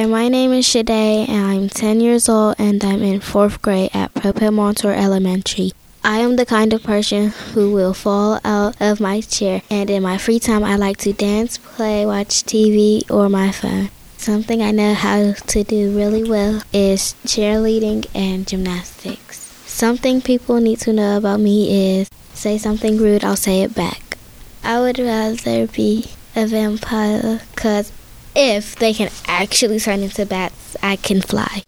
Hi, my name is Chadae, and I'm 10 years old, and I'm in fourth grade at Propel Montour Elementary. I am the kind of person who will fall out of my chair, and in my free time, I like to dance, play, watch TV, or my phone. Something I know how to do really well is cheerleading and gymnastics. Something people need to know about me is say something rude, I'll say it back. I would rather be a vampire because if they can actually turn into bats, I can fly.